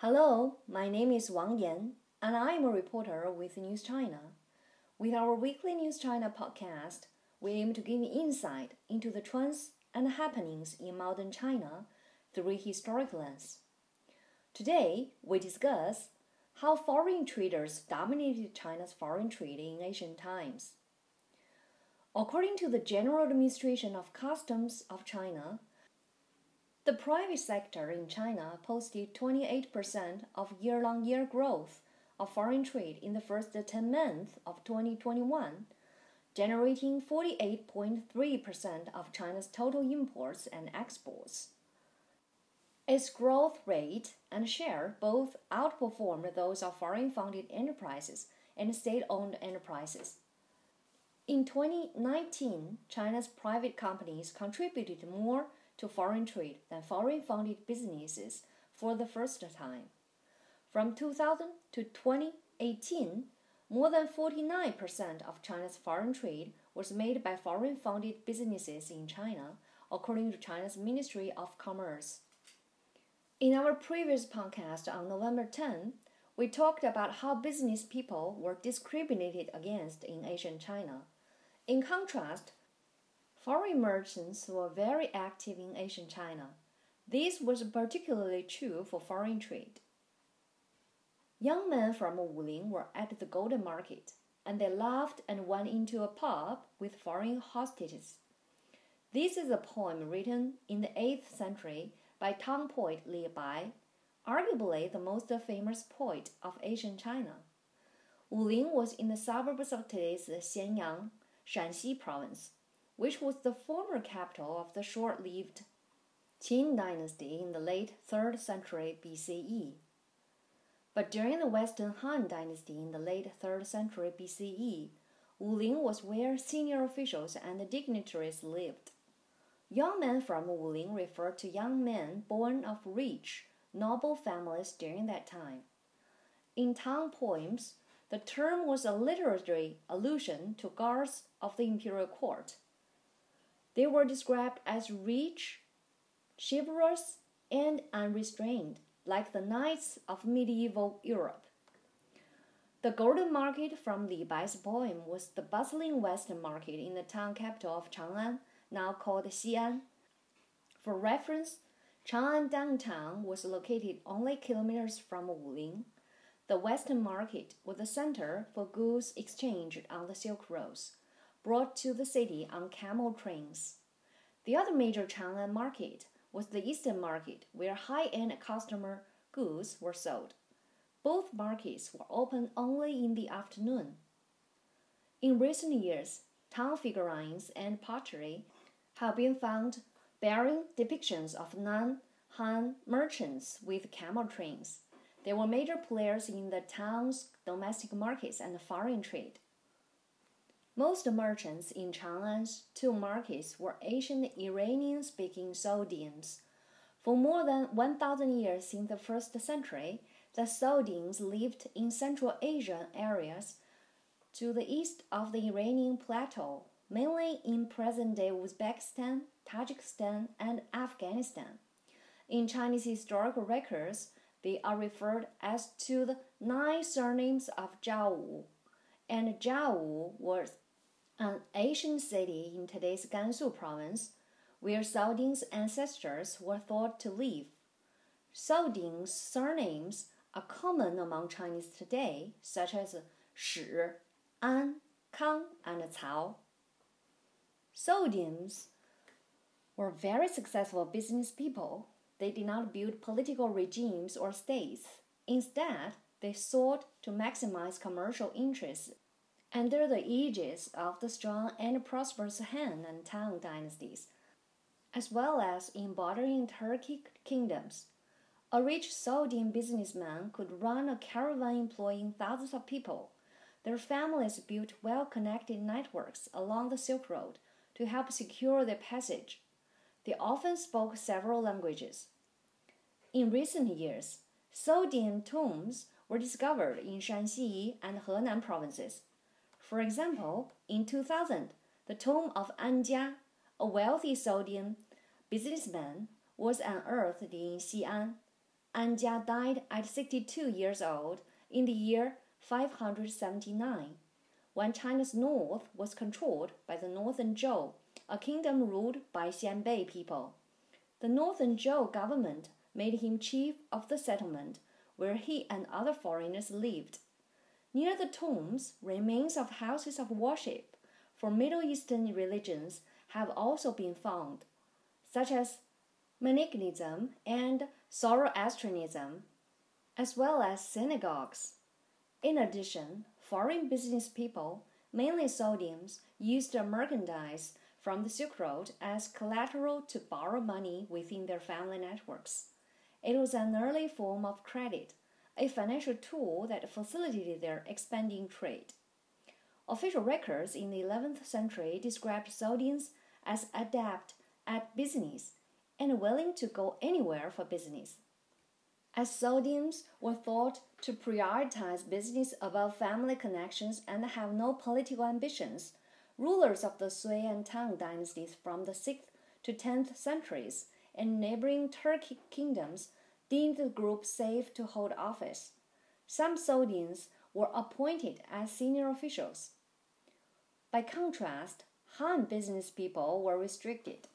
Hello, my name is Wang Yan, and I am a reporter with News China. With our weekly News China podcast, we aim to give insight into the trends and happenings in modern China through a historic lens. Today, we discuss how foreign traders dominated China's foreign trade in ancient times. According to the General Administration of Customs of China, the private sector in China posted 28% of year on year growth of foreign trade in the first 10 months of 2021, generating 48.3% of China's total imports and exports. Its growth rate and share both outperformed those of foreign funded enterprises and state owned enterprises. In 2019, China's private companies contributed more to foreign trade than foreign funded businesses for the first time. From 2000 to 2018, more than 49% of China's foreign trade was made by foreign funded businesses in China, according to China's Ministry of Commerce. In our previous podcast on November 10, we talked about how business people were discriminated against in Asian China. In contrast, Foreign merchants were very active in ancient China. This was particularly true for foreign trade. Young men from Wuling were at the Golden Market, and they laughed and went into a pub with foreign hostages. This is a poem written in the 8th century by Tang poet Li Bai, arguably the most famous poet of ancient China. Wuling was in the suburbs of today's Xianyang, Shaanxi province which was the former capital of the short lived Qin dynasty in the late 3rd century BCE. But during the Western Han dynasty in the late 3rd century BCE, Wuling was where senior officials and dignitaries lived. Young men from Wuling referred to young men born of rich, noble families during that time. In Tang poems, the term was a literary allusion to guards of the imperial court they were described as rich, chivalrous, and unrestrained, like the knights of medieval Europe. The Golden Market from Li Bai's poem was the bustling western market in the Tang capital of Chang'an, now called Xi'an. For reference, Chang'an downtown was located only kilometers from Wuling. The western market was the center for goods exchanged on the Silk Roads brought to the city on camel trains. The other major Chang'an market was the Eastern Market, where high end customer goods were sold. Both markets were open only in the afternoon. In recent years, Tang figurines and pottery have been found bearing depictions of non Han merchants with camel trains. They were major players in the Tang's domestic markets and foreign trade. Most merchants in Chang'an's two markets were ancient Iranian speaking Sogdians. For more than 1,000 years in the first century, the Sogdians lived in Central Asian areas to the east of the Iranian plateau, mainly in present day Uzbekistan, Tajikistan, and Afghanistan. In Chinese historical records, they are referred as to the nine surnames of Zhao and Zhao was an ancient city in today's Gansu province, where Sogdian's ancestors were thought to live. Sogdian's surnames are common among Chinese today, such as Shi, An, Kang, and Cao. Sogdians were very successful business people. They did not build political regimes or states. Instead, they sought to maximize commercial interests under the aegis of the strong and prosperous Han and Tang dynasties, as well as in bordering Turkic kingdoms. A rich Sogdian businessman could run a caravan employing thousands of people. Their families built well connected networks along the Silk Road to help secure their passage. They often spoke several languages. In recent years, Sogdian tombs were discovered in Shanxi and Henan provinces. For example, in 2000, the tomb of An Jia, a wealthy Sogdian businessman, was unearthed in Xi'an. An Jia died at 62 years old in the year 579, when China's north was controlled by the Northern Zhou, a kingdom ruled by Xianbei people. The Northern Zhou government made him chief of the settlement where he and other foreigners lived. Near the tombs, remains of houses of worship for Middle Eastern religions have also been found, such as Manichaeism and Zoroastrianism, as well as synagogues. In addition, foreign business people, mainly Sogdians, used merchandise from the Silk Road as collateral to borrow money within their family networks. It was an early form of credit, a financial tool that facilitated their expanding trade. Official records in the 11th century described Sogdians as adept at business and willing to go anywhere for business. As Sogdians were thought to prioritize business above family connections and have no political ambitions, rulers of the Sui and Tang dynasties from the 6th to 10th centuries and neighboring Turkic kingdoms deemed the group safe to hold office. Some Sogdians were appointed as senior officials. By contrast, Han business people were restricted.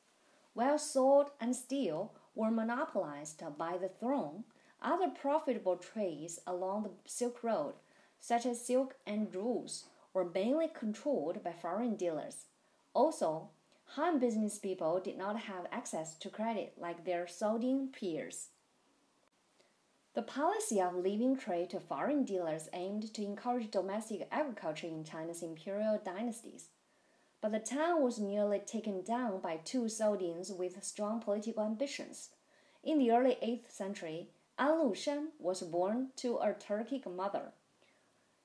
While sword and steel were monopolized by the throne, other profitable trades along the Silk Road, such as silk and jewels, were mainly controlled by foreign dealers. Also, Han business people did not have access to credit like their Sogdian peers. The policy of leaving trade to foreign dealers aimed to encourage domestic agriculture in China's imperial dynasties. But the Tang was nearly taken down by two Sogdians with strong political ambitions. In the early 8th century, An Lushan was born to a Turkic mother.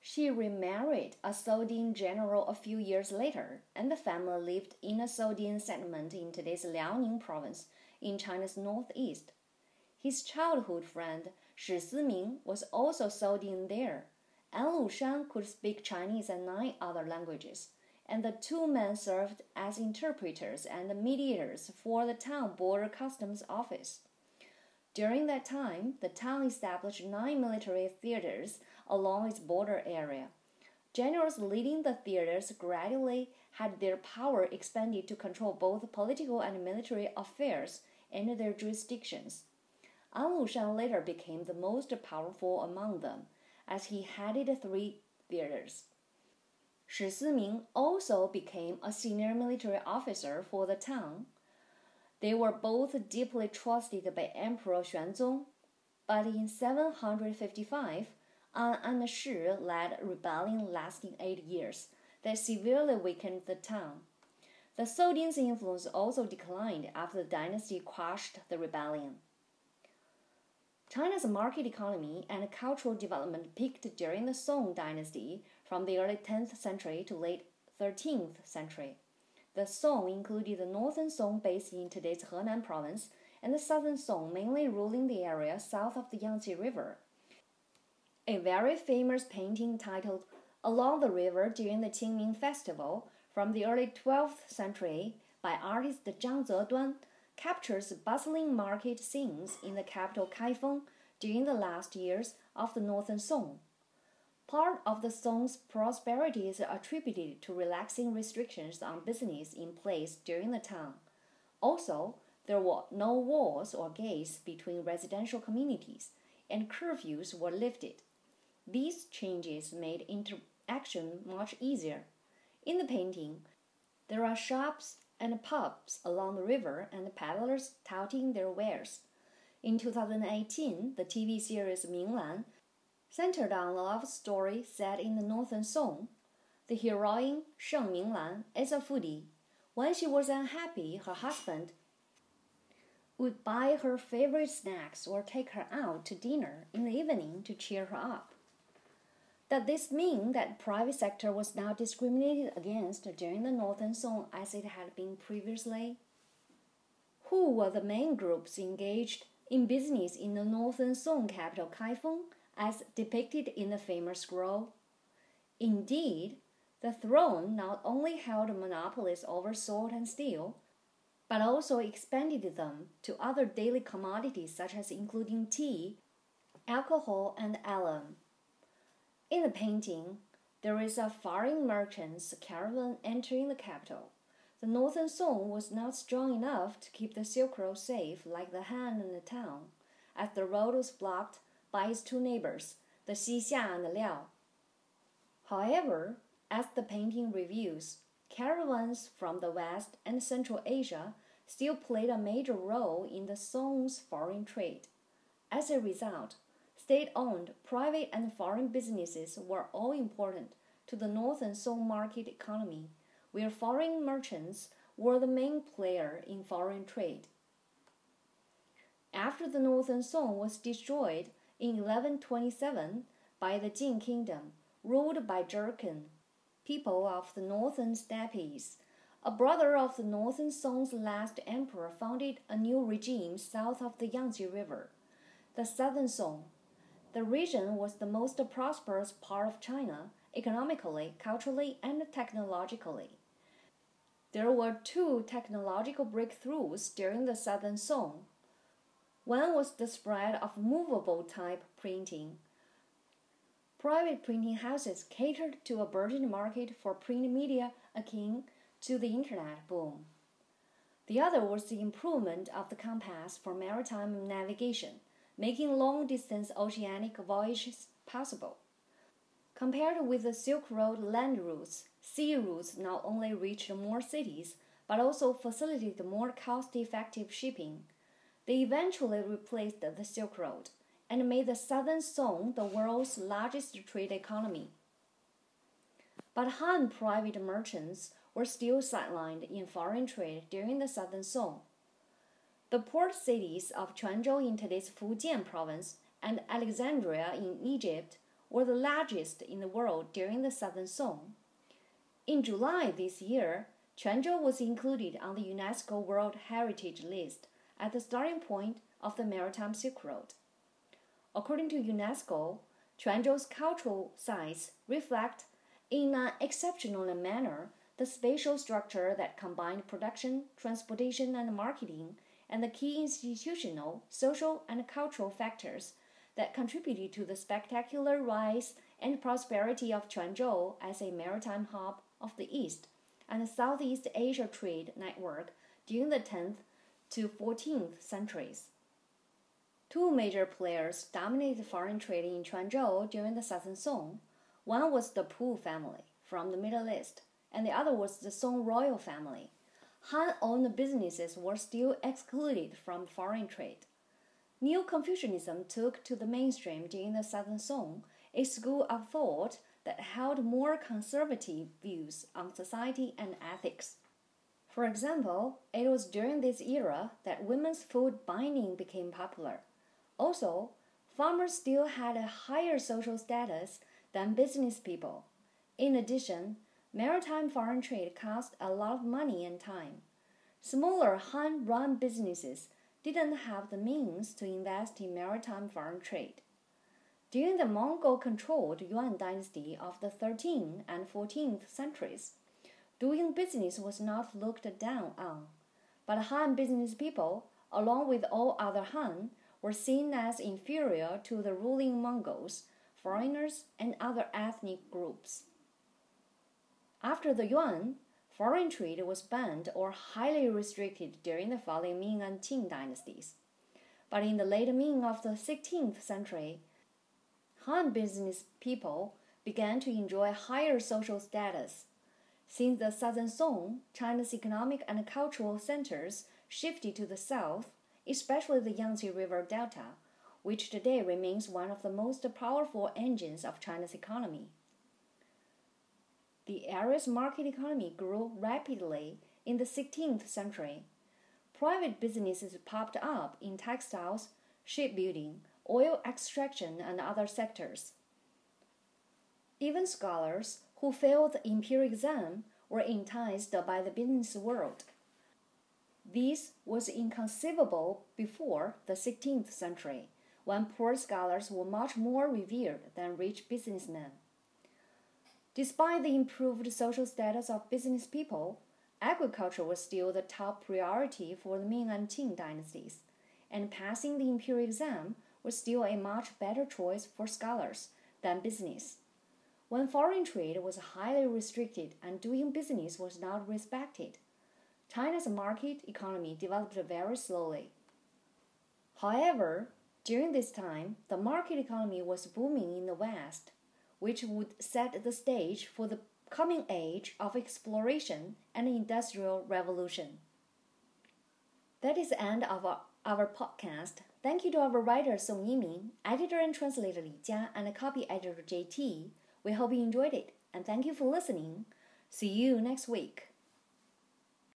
She remarried a Sogdian general a few years later, and the family lived in a Sogdian settlement in today's Liaoning province in China's northeast. His childhood friend Shi Siming was also Sogdian. An Lushan could speak Chinese and nine other languages, and the two men served as interpreters and mediators for the Tang border customs office. During that time, the Tang established nine military theaters along its border area. Generals leading the theaters gradually had their power expanded to control both political and military affairs in their jurisdictions. An Lushan later became the most powerful among them, as he headed three theaters. Shi Siming also became a senior military officer for the Tang. They were both deeply trusted by Emperor Xuanzong, but in 755, An and Shi led a rebellion lasting eight years that severely weakened the Tang. The Sogdians' influence also declined after the dynasty quashed the rebellion. China's market economy and cultural development peaked during the Song dynasty from the early 10th century to late 13th century. The Song included the northern Song based in today's Henan province and the southern Song mainly ruling the area south of the Yangtze River. A very famous painting titled Along the River During the Qingming Festival from the early 12th century by artist Zhang Zeduan captures bustling market scenes in the capital Kaifeng during the last years of the Northern Song. Part of the Song's prosperity is attributed to relaxing restrictions on business in place during the time. Also, there were no walls or gates between residential communities, and curfews were lifted. These changes made interaction much easier. In the painting, there are shops and pubs along the river and peddlers touting their wares. In 2018, the TV series Minglan centered on a love story set in the Northern Song. The heroine, Sheng Minglan, is a foodie. When she was unhappy, her husband would buy her favorite snacks or take her out to dinner in the evening to cheer her up. Does this mean that private sector was now discriminated against during the Northern Song as it had been previously? Who were the main groups engaged in business in the Northern Song capital Kaifeng as depicted in the famous scroll? Indeed, the throne not only held monopolies over sword and steel, but also expanded them to other daily commodities such as including tea, alcohol and alum. In the painting, there is a foreign merchant's caravan entering the capital. The northern Song was not strong enough to keep the Silk Road safe like the Han and the Tang, as the road was blocked by its two neighbors, the Xixia and the Liao. However, as the painting reveals, caravans from the West and Central Asia still played a major role in the Song's foreign trade. As a result, state owned, private, and foreign businesses were all important to the Northern Song market economy, where foreign merchants were the main player in foreign trade. After the Northern Song was destroyed in 1127 by the Jin kingdom, ruled by Jurchen, people of the northern steppes, a brother of the northern Song's last emperor founded a new regime south of the Yangtze River, the Southern Song. The region was the most prosperous part of China economically, culturally, and technologically. There were two technological breakthroughs during the Southern Song. One was the spread of movable type printing. Private printing houses catered to a burgeoning market for print media akin to the Internet boom. The other was the improvement of the compass for maritime navigation, making long distance oceanic voyages possible. Compared with the Silk Road land routes, sea routes not only reached more cities but also facilitated more cost effective shipping. They eventually replaced the Silk Road and made the Southern Song the world's largest trade economy. But Han private merchants were still sidelined in foreign trade during the Southern Song. The port cities of Quanzhou in today's Fujian province and Alexandria in Egypt were the largest in the world during the Southern Song. In July this year, Quanzhou was included on the UNESCO World Heritage List at the starting point of the Maritime Silk Road. According to UNESCO, Quanzhou's cultural sites reflect, in an exceptional manner, the spatial structure that combined production, transportation, and marketing, and the key institutional, social, and cultural factors that contributed to the spectacular rise and prosperity of Quanzhou as a maritime hub of the East and Southeast Asia trade network during the 10th to 14th centuries. Two major players dominated foreign trade in Quanzhou during the Southern Song. One was the Pu family from the Middle East, and the other was the Song royal family. Han owned businesses were still excluded from foreign trade. Neo Confucianism took to the mainstream during the Southern Song, a school of thought that held more conservative views on society and ethics. For example, it was during this era that women's foot binding became popular. Also, farmers still had a higher social status than business people. In addition, maritime foreign trade cost a lot of money and time. Smaller Han run businesses didn't have the means to invest in maritime foreign trade. During the Mongol controlled Yuan dynasty of the 13th and 14th centuries, doing business was not looked down on, but Han business people, along with all other Han, were seen as inferior to the ruling Mongols, foreigners, and other ethnic groups. After the Yuan, Foreign trade was banned or highly restricted during the following Ming and Qing dynasties. But in the late Ming of the 16th century, Han business people began to enjoy higher social status. Since the Southern Song, China's economic and cultural centers shifted to the south, especially the Yangtze River Delta, which today remains one of the most powerful engines of China's economy. The area's market economy grew rapidly in the 16th century. Private businesses popped up in textiles, shipbuilding, oil extraction, and other sectors. Even scholars who failed the imperial exam were enticed by the business world. This was inconceivable before the 16th century, when poor scholars were much more revered than rich businessmen. Despite the improved social status of business people, agriculture was still the top priority for the Ming and Qing dynasties, and passing the imperial exam was still a much better choice for scholars than business. When foreign trade was highly restricted and doing business was not respected, China's market economy developed very slowly. However, during this time, the market economy was booming in the West, which would set the stage for the coming age of exploration and industrial revolution. That is the end of our, our podcast. Thank you to our writer Song Yiming, editor and translator Li Jia, and copy editor JT. We hope you enjoyed it, and thank you for listening. See you next week.